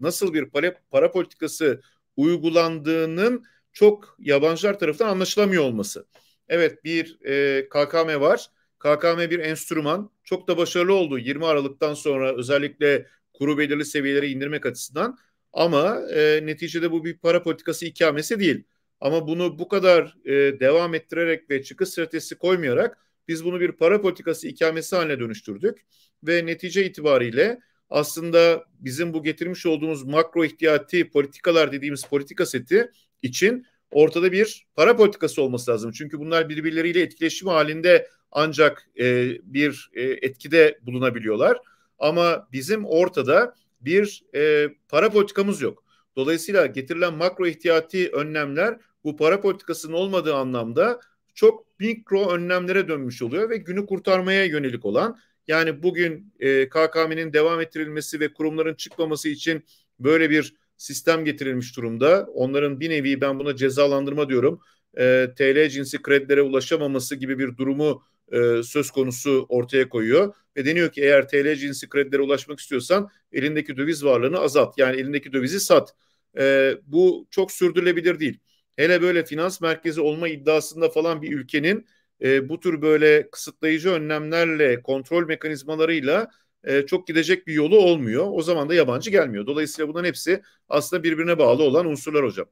nasıl bir para, para politikası uygulandığının çok yabancılar tarafından anlaşılamıyor olması. Evet bir e, KKM var. KKM bir enstrüman. Çok da başarılı oldu 20 Aralık'tan sonra özellikle kuru belirli seviyeleri indirmek açısından. Ama e, neticede bu bir para politikası ikamesi değil. Ama bunu bu kadar e, devam ettirerek ve çıkış stratejisi koymayarak biz bunu bir para politikası ikamesi haline dönüştürdük. Ve netice itibariyle aslında bizim bu getirmiş olduğumuz makro ihtiyati politikalar dediğimiz politika seti için ortada bir para politikası olması lazım. Çünkü bunlar birbirleriyle etkileşim halinde ancak e, bir e, etkide bulunabiliyorlar. Ama bizim ortada bir e, para politikamız yok. Dolayısıyla getirilen makro ihtiyati önlemler bu para politikasının olmadığı anlamda çok mikro önlemlere dönmüş oluyor ve günü kurtarmaya yönelik olan yani bugün e, KKM'nin devam ettirilmesi ve kurumların çıkmaması için böyle bir sistem getirilmiş durumda. Onların bir nevi ben buna cezalandırma diyorum. E, TL cinsi kredilere ulaşamaması gibi bir durumu e, söz konusu ortaya koyuyor. Ve deniyor ki eğer TL cinsi kredilere ulaşmak istiyorsan elindeki döviz varlığını azalt. Yani elindeki dövizi sat. E, bu çok sürdürülebilir değil. Hele böyle finans merkezi olma iddiasında falan bir ülkenin e, bu tür böyle kısıtlayıcı önlemlerle, kontrol mekanizmalarıyla e, çok gidecek bir yolu olmuyor. O zaman da yabancı gelmiyor. Dolayısıyla bunların hepsi aslında birbirine bağlı olan unsurlar hocam.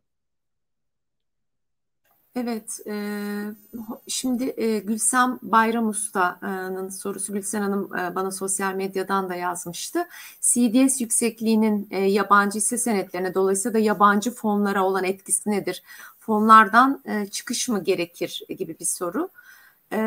Evet, e, şimdi e, Gülsem Bayram Usta'nın sorusu Gülsen Hanım e, bana sosyal medyadan da yazmıştı. CDS yüksekliğinin e, yabancı hisse senetlerine dolayısıyla da yabancı fonlara olan etkisi nedir? Fonlardan e, çıkış mı gerekir gibi bir soru. E,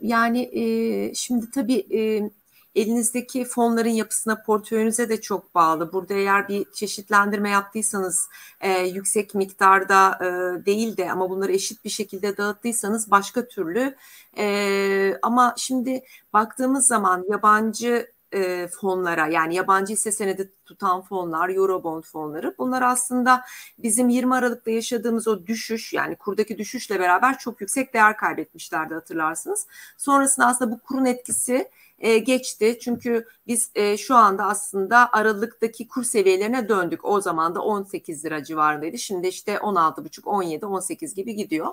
yani e, şimdi tabii... E, elinizdeki fonların yapısına, portföyünüze de çok bağlı. Burada eğer bir çeşitlendirme yaptıysanız e, yüksek miktarda e, değil de ama bunları eşit bir şekilde dağıttıysanız başka türlü. E, ama şimdi baktığımız zaman yabancı e, fonlara yani yabancı hisse senedi tutan fonlar, Eurobond fonları bunlar aslında bizim 20 Aralık'ta yaşadığımız o düşüş yani kurdaki düşüşle beraber çok yüksek değer kaybetmişlerdi hatırlarsınız. Sonrasında aslında bu kurun etkisi e, geçti. Çünkü biz e, şu anda aslında Aralık'taki kur seviyelerine döndük. O zaman da 18 lira civarındaydı. Şimdi işte 16,5, 17, 18 gibi gidiyor.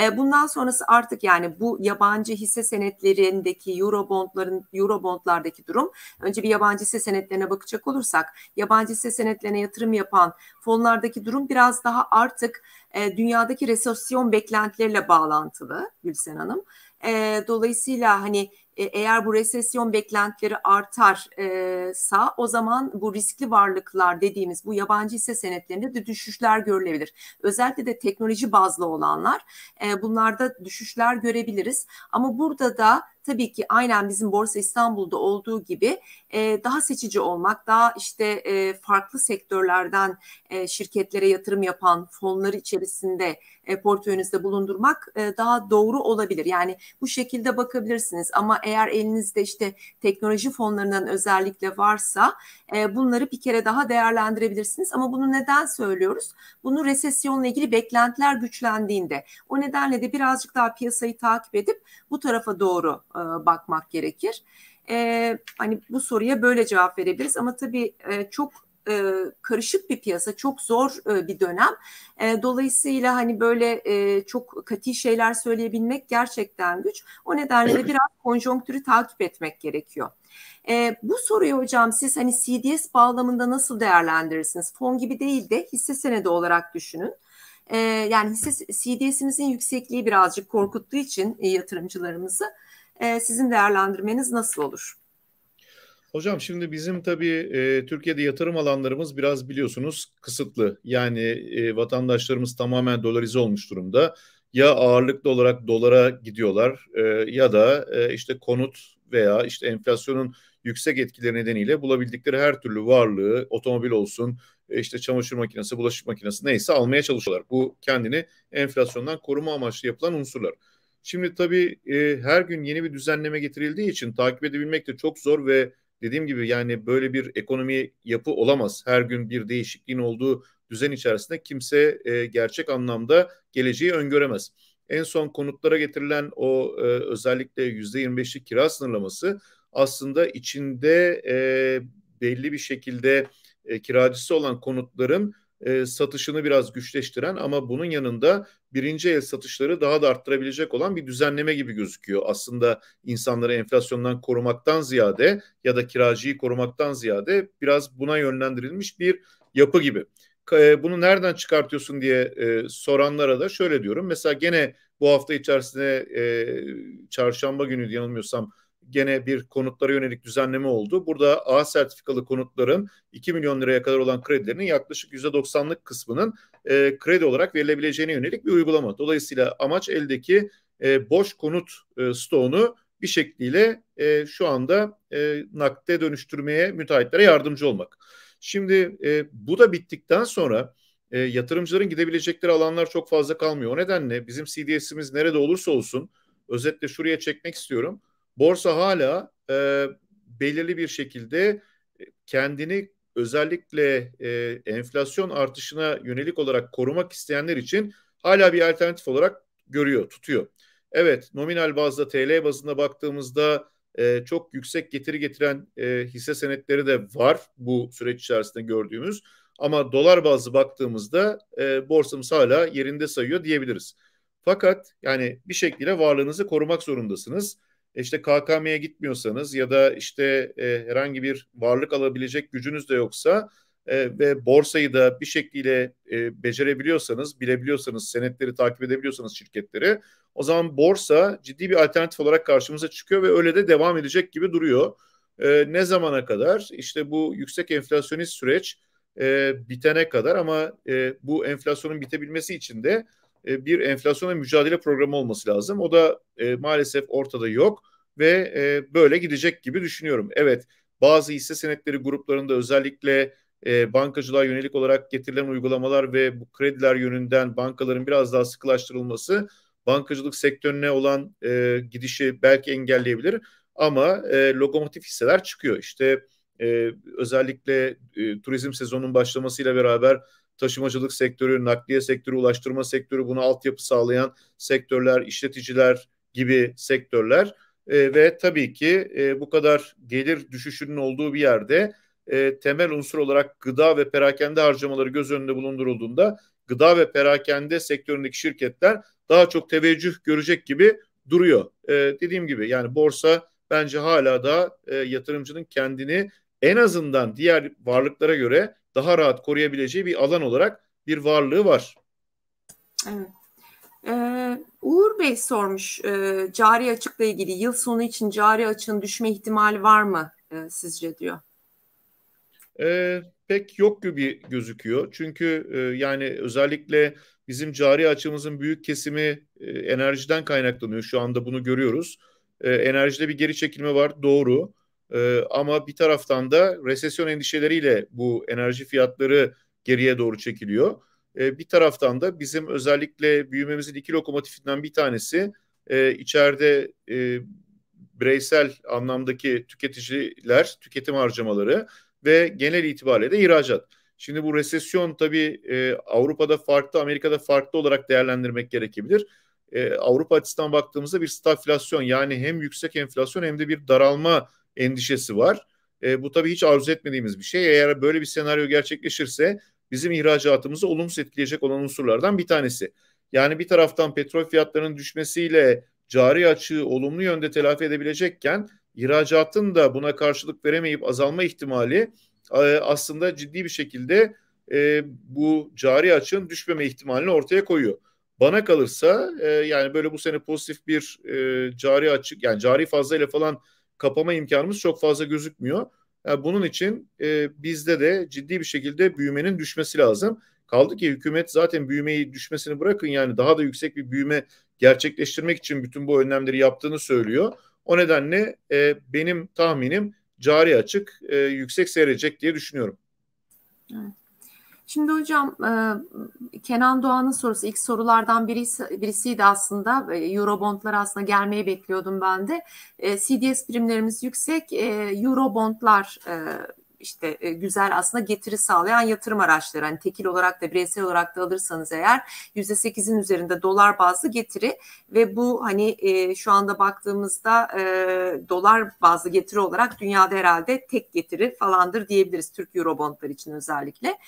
E, bundan sonrası artık yani bu yabancı hisse senetlerindeki Eurobondların Eurobondlardaki durum. Önce bir yabancı hisse senetlerine bakacak olursak yabancı hisse senetlerine yatırım yapan fonlardaki durum biraz daha artık e, dünyadaki resesyon beklentileriyle bağlantılı Gülsen Hanım. E, dolayısıyla hani eğer bu resesyon beklentileri artarsa o zaman bu riskli varlıklar dediğimiz bu yabancı hisse senetlerinde de düşüşler görülebilir. Özellikle de teknoloji bazlı olanlar e, bunlarda düşüşler görebiliriz. Ama burada da tabii ki aynen bizim Borsa İstanbul'da olduğu gibi e, daha seçici olmak, daha işte e, farklı sektörlerden e, şirketlere yatırım yapan fonları içerisinde e, portföyünüzde bulundurmak e, daha doğru olabilir. Yani bu şekilde bakabilirsiniz ama eğer elinizde işte teknoloji fonlarından özellikle varsa e, bunları bir kere daha değerlendirebilirsiniz. Ama bunu neden söylüyoruz? Bunu resesyonla ilgili beklentiler güçlendiğinde. O nedenle de birazcık daha piyasayı takip edip bu tarafa doğru e, bakmak gerekir. E, hani bu soruya böyle cevap verebiliriz ama tabii e, çok e, karışık bir piyasa, çok zor e, bir dönem. E, dolayısıyla hani böyle e, çok katı şeyler söyleyebilmek gerçekten güç. O nedenle de biraz konjonktürü takip etmek gerekiyor. E, bu soruyu hocam siz hani CDS bağlamında nasıl değerlendirirsiniz? Fon gibi değil de hisse senedi olarak düşünün. E, yani hisse CDS'imizin yüksekliği birazcık korkuttuğu için e, yatırımcılarımızı e, sizin değerlendirmeniz nasıl olur? Hocam şimdi bizim tabii e, Türkiye'de yatırım alanlarımız biraz biliyorsunuz kısıtlı. Yani e, vatandaşlarımız tamamen dolarize olmuş durumda. Ya ağırlıklı olarak dolara gidiyorlar e, ya da e, işte konut veya işte enflasyonun yüksek etkileri nedeniyle bulabildikleri her türlü varlığı, otomobil olsun, e, işte çamaşır makinesi, bulaşık makinesi neyse almaya çalışıyorlar. Bu kendini enflasyondan koruma amaçlı yapılan unsurlar. Şimdi tabii e, her gün yeni bir düzenleme getirildiği için takip edebilmek de çok zor ve dediğim gibi yani böyle bir ekonomi yapı olamaz. Her gün bir değişikliğin olduğu düzen içerisinde kimse e, gerçek anlamda geleceği öngöremez. En son konutlara getirilen o e, özellikle %25'lik kira sınırlaması aslında içinde e, belli bir şekilde e, kiracısı olan konutların e, satışını biraz güçleştiren ama bunun yanında birinci el satışları daha da arttırabilecek olan bir düzenleme gibi gözüküyor. Aslında insanları enflasyondan korumaktan ziyade ya da kiracıyı korumaktan ziyade biraz buna yönlendirilmiş bir yapı gibi. E, bunu nereden çıkartıyorsun diye e, soranlara da şöyle diyorum. Mesela gene bu hafta içerisinde e, çarşamba günü yanılmıyorsam gene bir konutlara yönelik düzenleme oldu. Burada A sertifikalı konutların 2 milyon liraya kadar olan kredilerinin yaklaşık %90'lık kısmının e, kredi olarak verilebileceğine yönelik bir uygulama. Dolayısıyla amaç eldeki e, boş konut e, stoğunu bir şekliyle e, şu anda e, nakde dönüştürmeye müteahhitlere yardımcı olmak. Şimdi e, bu da bittikten sonra e, yatırımcıların gidebilecekleri alanlar çok fazla kalmıyor. O nedenle bizim CDS'imiz nerede olursa olsun özetle şuraya çekmek istiyorum borsa hala e, belirli bir şekilde e, kendini özellikle e, enflasyon artışına yönelik olarak korumak isteyenler için hala bir alternatif olarak görüyor, tutuyor. Evet, nominal bazda TL bazında baktığımızda e, çok yüksek getiri getiren e, hisse senetleri de var bu süreç içerisinde gördüğümüz. Ama dolar bazlı baktığımızda e, borsamız hala yerinde sayıyor diyebiliriz. Fakat yani bir şekilde varlığınızı korumak zorundasınız işte KKM'ye gitmiyorsanız ya da işte e, herhangi bir varlık alabilecek gücünüz de yoksa e, ve borsayı da bir şekilde e, becerebiliyorsanız, bilebiliyorsanız, senetleri takip edebiliyorsanız şirketleri o zaman borsa ciddi bir alternatif olarak karşımıza çıkıyor ve öyle de devam edecek gibi duruyor. E, ne zamana kadar? İşte bu yüksek enflasyonist süreç e, bitene kadar ama e, bu enflasyonun bitebilmesi için de e, bir enflasyona mücadele programı olması lazım. O da e, maalesef ortada yok ve e, böyle gidecek gibi düşünüyorum. Evet bazı hisse senetleri gruplarında özellikle e, bankacılığa yönelik olarak getirilen uygulamalar ve bu krediler yönünden bankaların biraz daha sıkılaştırılması bankacılık sektörüne olan e, gidişi belki engelleyebilir ama e, lokomotif hisseler çıkıyor. İşte e, özellikle e, turizm sezonunun başlamasıyla beraber taşımacılık sektörü, nakliye sektörü, ulaştırma sektörü, buna altyapı sağlayan sektörler, işleticiler gibi sektörler e, ve tabii ki e, bu kadar gelir düşüşünün olduğu bir yerde e, temel unsur olarak gıda ve perakende harcamaları göz önünde bulundurulduğunda gıda ve perakende sektöründeki şirketler daha çok teveccüh görecek gibi duruyor. E, dediğim gibi yani borsa bence hala da e, yatırımcının kendini en azından diğer varlıklara göre daha rahat koruyabileceği bir alan olarak bir varlığı var. Evet. Ee, Uğur Bey sormuş e, cari açıkla ilgili yıl sonu için cari açığın düşme ihtimali var mı e, sizce diyor. E, pek yok gibi gözüküyor. Çünkü e, yani özellikle bizim cari açığımızın büyük kesimi e, enerjiden kaynaklanıyor. Şu anda bunu görüyoruz. E, enerjide bir geri çekilme var doğru. E, ama bir taraftan da resesyon endişeleriyle bu enerji fiyatları geriye doğru çekiliyor. E, bir taraftan da bizim özellikle büyümemizin iki lokomotifinden bir tanesi e, içeride e, bireysel anlamdaki tüketiciler, tüketim harcamaları ve genel itibariyle de ihracat. Şimdi bu resesyon tabii e, Avrupa'da farklı, Amerika'da farklı olarak değerlendirmek gerekebilir. E, Avrupa açısından baktığımızda bir stagflasyon yani hem yüksek enflasyon hem de bir daralma endişesi var. E, bu tabii hiç arzu etmediğimiz bir şey. Eğer böyle bir senaryo gerçekleşirse bizim ihracatımızı olumsuz etkileyecek olan unsurlardan bir tanesi. Yani bir taraftan petrol fiyatlarının düşmesiyle cari açığı olumlu yönde telafi edebilecekken ihracatın da buna karşılık veremeyip azalma ihtimali e, aslında ciddi bir şekilde e, bu cari açığın düşmeme ihtimalini ortaya koyuyor. Bana kalırsa e, yani böyle bu sene pozitif bir cari açık yani cari fazlayla falan kapama imkanımız çok fazla gözükmüyor. Yani bunun için e, bizde de ciddi bir şekilde büyümenin düşmesi lazım. Kaldı ki hükümet zaten büyümeyi düşmesini bırakın yani daha da yüksek bir büyüme gerçekleştirmek için bütün bu önlemleri yaptığını söylüyor. O nedenle e, benim tahminim cari açık e, yüksek seyredecek diye düşünüyorum. Evet. Şimdi hocam Kenan Doğan'ın sorusu ilk sorulardan birisi, birisiydi aslında. Eurobondlar aslında gelmeyi bekliyordum ben de. CDS primlerimiz yüksek. Eurobondlar işte e, güzel aslında getiri sağlayan yatırım araçları. Hani tekil olarak da bireysel olarak da alırsanız eğer yüzde sekizin üzerinde dolar bazlı getiri ve bu hani e, şu anda baktığımızda e, dolar bazlı getiri olarak dünyada herhalde tek getiri falandır diyebiliriz Türk Eurobondlar için özellikle.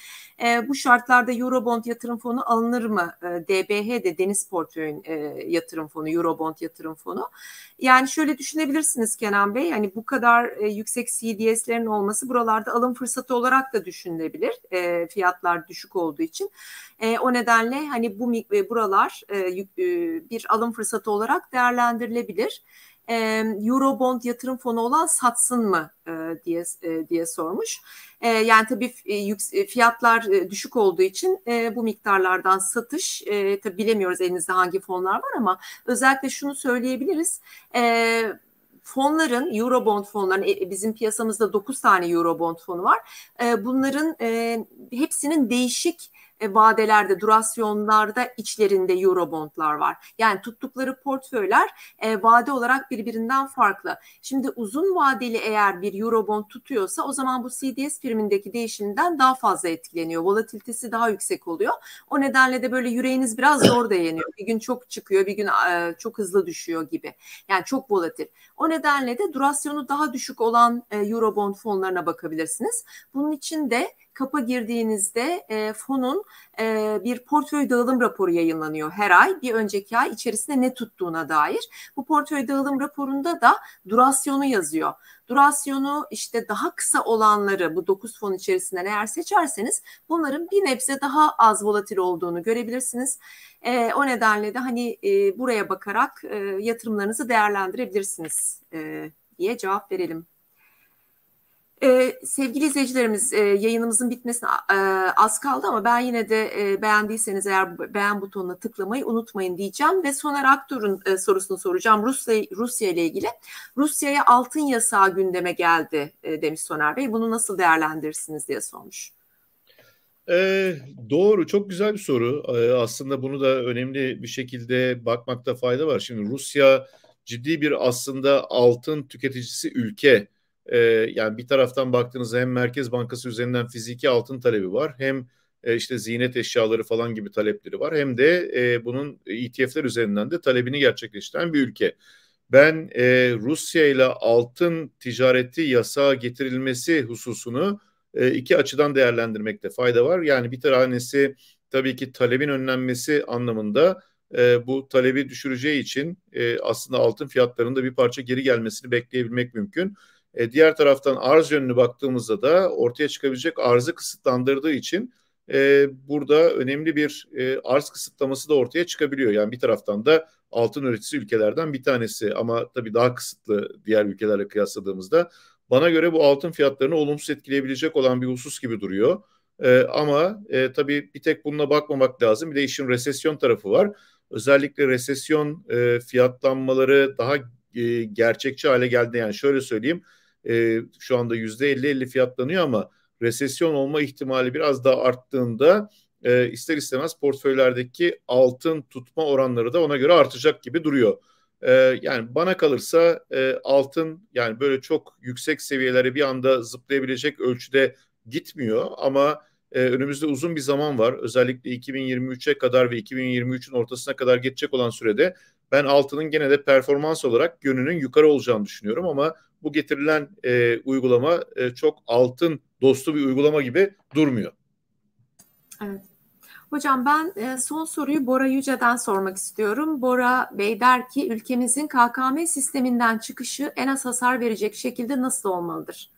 Bu şartlarda Eurobond yatırım fonu alınır mı? DBH de Deniz Portföy'ün yatırım fonu, Eurobond yatırım fonu. Yani şöyle düşünebilirsiniz Kenan Bey, hani bu kadar yüksek CDS'lerin olması buralarda alım fırsatı olarak da düşünülebilir. E, fiyatlar düşük olduğu için. E, o nedenle hani bu e, buralar e, e, bir alım fırsatı olarak değerlendirilebilir e, Eurobond yatırım fonu olan satsın mı e, diye diye sormuş. Yani tabii fiyatlar düşük olduğu için bu miktarlardan satış e, tabii bilemiyoruz elinizde hangi fonlar var ama özellikle şunu söyleyebiliriz. Fonların, Eurobond fonların, e, bizim piyasamızda 9 tane Eurobond fonu var. E, bunların e, hepsinin değişik e, vadelerde, durasyonlarda içlerinde Eurobondlar var. Yani tuttukları portföyler e, vade olarak birbirinden farklı. Şimdi uzun vadeli eğer bir Eurobond tutuyorsa o zaman bu CDS primindeki değişimden daha fazla etkileniyor. Volatilitesi daha yüksek oluyor. O nedenle de böyle yüreğiniz biraz zor dayanıyor. Bir gün çok çıkıyor, bir gün e, çok hızlı düşüyor gibi. Yani çok volatil. O nedenle de durasyonu daha düşük olan e, Eurobond fonlarına bakabilirsiniz. Bunun için de kapa girdiğinizde e, fonun e, bir portföy dağılım raporu yayınlanıyor her ay. Bir önceki ay içerisinde ne tuttuğuna dair. Bu portföy dağılım raporunda da durasyonu yazıyor. Durasyonu işte daha kısa olanları bu 9 fon içerisinden eğer seçerseniz bunların bir nebze daha az volatil olduğunu görebilirsiniz. E, o nedenle de hani e, buraya bakarak e, yatırımlarınızı değerlendirebilirsiniz e, diye cevap verelim. Ee, sevgili izleyicilerimiz e, yayınımızın bitmesine e, az kaldı ama ben yine de e, beğendiyseniz eğer beğen butonuna tıklamayı unutmayın diyeceğim ve Soner Aktor'un e, sorusunu soracağım Rusya, Rusya ile ilgili. Rusya'ya altın yasağı gündeme geldi e, demiş Soner Bey. Bunu nasıl değerlendirirsiniz diye sormuş. Ee, doğru, çok güzel bir soru. Ee, aslında bunu da önemli bir şekilde bakmakta fayda var. Şimdi Rusya ciddi bir aslında altın tüketicisi ülke e, yani bir taraftan baktığınızda hem Merkez Bankası üzerinden fiziki altın talebi var hem e, işte ziynet eşyaları falan gibi talepleri var hem de e, bunun ETF'ler üzerinden de talebini gerçekleştiren bir ülke. Ben e, Rusya ile altın ticareti yasağa getirilmesi hususunu e, iki açıdan değerlendirmekte fayda var. Yani bir tanesi tabii ki talebin önlenmesi anlamında e, bu talebi düşüreceği için e, aslında altın fiyatlarında bir parça geri gelmesini bekleyebilmek mümkün. E, diğer taraftan arz yönünü baktığımızda da ortaya çıkabilecek arzı kısıtlandırdığı için e, burada önemli bir e, arz kısıtlaması da ortaya çıkabiliyor. Yani bir taraftan da altın üreticisi ülkelerden bir tanesi ama tabii daha kısıtlı diğer ülkelerle kıyasladığımızda bana göre bu altın fiyatlarını olumsuz etkileyebilecek olan bir husus gibi duruyor. E, ama e, tabii bir tek bununla bakmamak lazım. Bir de işin resesyon tarafı var. Özellikle resesyon e, fiyatlanmaları daha e, gerçekçi hale geldi. Yani şöyle söyleyeyim e, şu anda yüzde 50-50 fiyatlanıyor ama resesyon olma ihtimali biraz daha arttığında e, ister istemez portföylerdeki altın tutma oranları da ona göre artacak gibi duruyor. E, yani bana kalırsa e, altın yani böyle çok yüksek seviyelere bir anda zıplayabilecek ölçüde gitmiyor ama e, önümüzde uzun bir zaman var. Özellikle 2023'e kadar ve 2023'ün ortasına kadar geçecek olan sürede ben altının gene de performans olarak yönünün yukarı olacağını düşünüyorum ama bu getirilen e, uygulama e, çok altın dostu bir uygulama gibi durmuyor. Evet. Hocam ben e, son soruyu Bora Yüce'den sormak istiyorum. Bora Bey der ki ülkemizin KKM sisteminden çıkışı en az hasar verecek şekilde nasıl olmalıdır?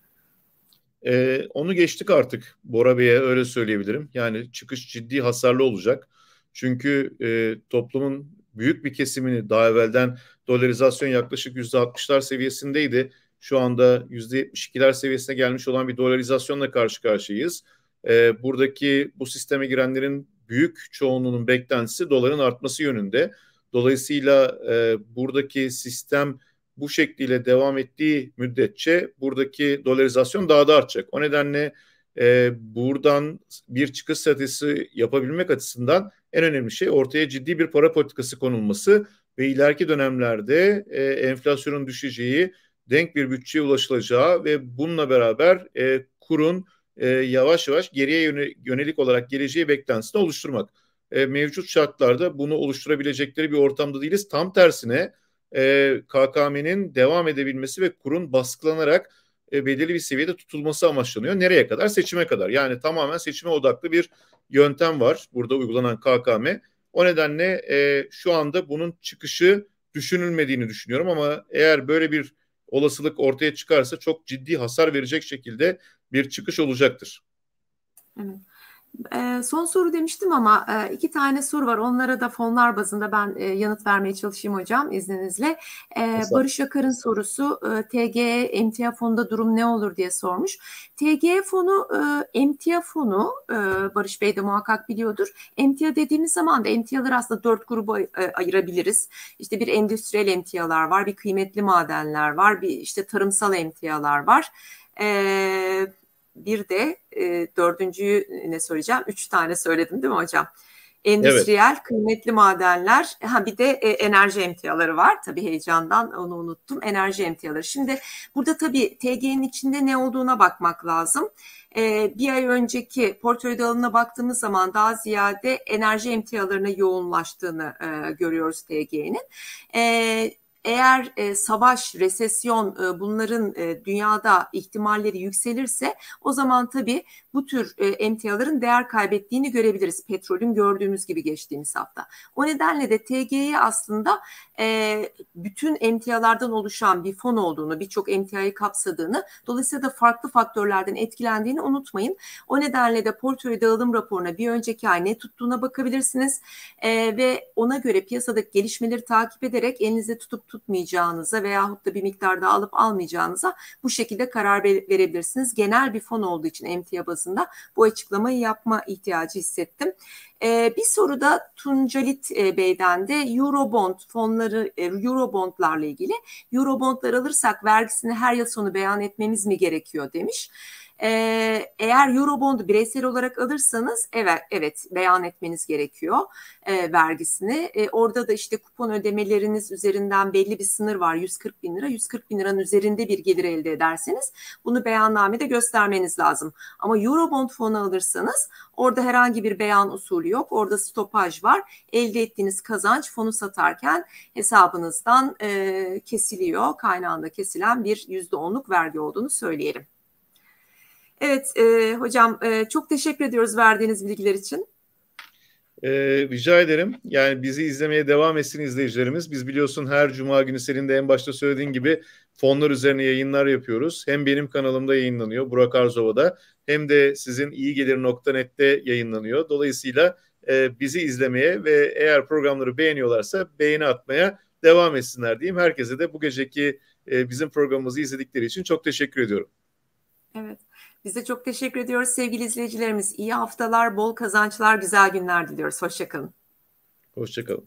Ee, onu geçtik artık Bora Bey'e öyle söyleyebilirim. Yani çıkış ciddi hasarlı olacak. Çünkü e, toplumun büyük bir kesimini daha evvelden dolarizasyon yaklaşık %60'lar seviyesindeydi. Şu anda %72'ler seviyesine gelmiş olan bir dolarizasyonla karşı karşıyayız. E, buradaki bu sisteme girenlerin büyük çoğunluğunun beklentisi doların artması yönünde. Dolayısıyla e, buradaki sistem bu şekliyle devam ettiği müddetçe buradaki dolarizasyon daha da artacak. O nedenle e, buradan bir çıkış stratejisi yapabilmek açısından en önemli şey ortaya ciddi bir para politikası konulması ve ileriki dönemlerde e, enflasyonun düşeceği, denk bir bütçeye ulaşılacağı ve bununla beraber e, kurun e, yavaş yavaş geriye yönelik olarak geleceği beklentisini oluşturmak. E, mevcut şartlarda bunu oluşturabilecekleri bir ortamda değiliz. Tam tersine e, KKM'nin devam edebilmesi ve kurun baskılanarak e, belirli bir seviyede tutulması amaçlanıyor. Nereye kadar? Seçime kadar. Yani tamamen seçime odaklı bir yöntem var burada uygulanan KKM. O nedenle e, şu anda bunun çıkışı düşünülmediğini düşünüyorum ama eğer böyle bir olasılık ortaya çıkarsa çok ciddi hasar verecek şekilde bir çıkış olacaktır. Evet. E, son soru demiştim ama e, iki tane soru var. Onlara da fonlar bazında ben e, yanıt vermeye çalışayım hocam izninizle. E, Barış Akar'ın sorusu e, TGE emtia fonunda durum ne olur diye sormuş. TGE fonu e, emtia fonu e, Barış Bey de muhakkak biliyordur. Emtia dediğimiz zaman da emtiaları aslında dört gruba e, ayırabiliriz. İşte bir endüstriyel emtialar var, bir kıymetli madenler var, bir işte tarımsal emtialar var. Ee, bir de e, dördüncüyü ne söyleyeceğim? Üç tane söyledim değil mi hocam? Endüstriyel, evet. kıymetli madenler, ha bir de e, enerji emtiaları var. Tabii heyecandan onu unuttum. Enerji emtiaları. Şimdi burada tabii TG'nin içinde ne olduğuna bakmak lazım. E, bir ay önceki portföy dağılımına baktığımız zaman daha ziyade enerji emtialarına yoğunlaştığını e, görüyoruz TG'nin. E, eğer e, savaş, resesyon e, bunların e, dünyada ihtimalleri yükselirse o zaman tabii bu tür e, emtiaların değer kaybettiğini görebiliriz. Petrolün gördüğümüz gibi geçtiğimiz hafta. O nedenle de TG'yi aslında e, bütün emtialardan oluşan bir fon olduğunu, birçok emtiayı kapsadığını, dolayısıyla da farklı faktörlerden etkilendiğini unutmayın. O nedenle de portföy dağılım raporuna bir önceki ay ne tuttuğuna bakabilirsiniz e, ve ona göre piyasadaki gelişmeleri takip ederek elinizde tutup tutmayacağınıza veyahut da bir miktarda alıp almayacağınıza bu şekilde karar verebilirsiniz. Genel bir fon olduğu için emtia bazında bu açıklamayı yapma ihtiyacı hissettim. Ee, bir soru da Tuncalit e, Bey'den de Eurobond fonları, e, Eurobondlarla ilgili. Eurobondlar alırsak vergisini her yıl sonu beyan etmemiz mi gerekiyor demiş. Ee, eğer Eurobond'u bireysel olarak alırsanız evet evet beyan etmeniz gerekiyor e, vergisini. E, orada da işte kupon ödemeleriniz üzerinden belli bir sınır var 140 bin lira. 140 bin liranın üzerinde bir gelir elde ederseniz bunu beyannamede göstermeniz lazım. Ama Eurobond fonu alırsanız orada herhangi bir beyan usulü yok. Orada stopaj var. Elde ettiğiniz kazanç fonu satarken hesabınızdan e, kesiliyor. Kaynağında kesilen bir %10'luk vergi olduğunu söyleyelim. Evet e, hocam e, çok teşekkür ediyoruz verdiğiniz bilgiler için. E, rica ederim. Yani bizi izlemeye devam etsin izleyicilerimiz. Biz biliyorsun her cuma günü senin de en başta söylediğin gibi fonlar üzerine yayınlar yapıyoruz. Hem benim kanalımda yayınlanıyor Burak Arzova'da hem de sizin iyigelir.net'te yayınlanıyor. Dolayısıyla e, bizi izlemeye ve eğer programları beğeniyorlarsa beğeni atmaya devam etsinler diyeyim. Herkese de bu geceki e, bizim programımızı izledikleri için çok teşekkür ediyorum. Evet. Biz de çok teşekkür ediyoruz sevgili izleyicilerimiz. İyi haftalar, bol kazançlar, güzel günler diliyoruz. Hoşçakalın. Hoşçakalın.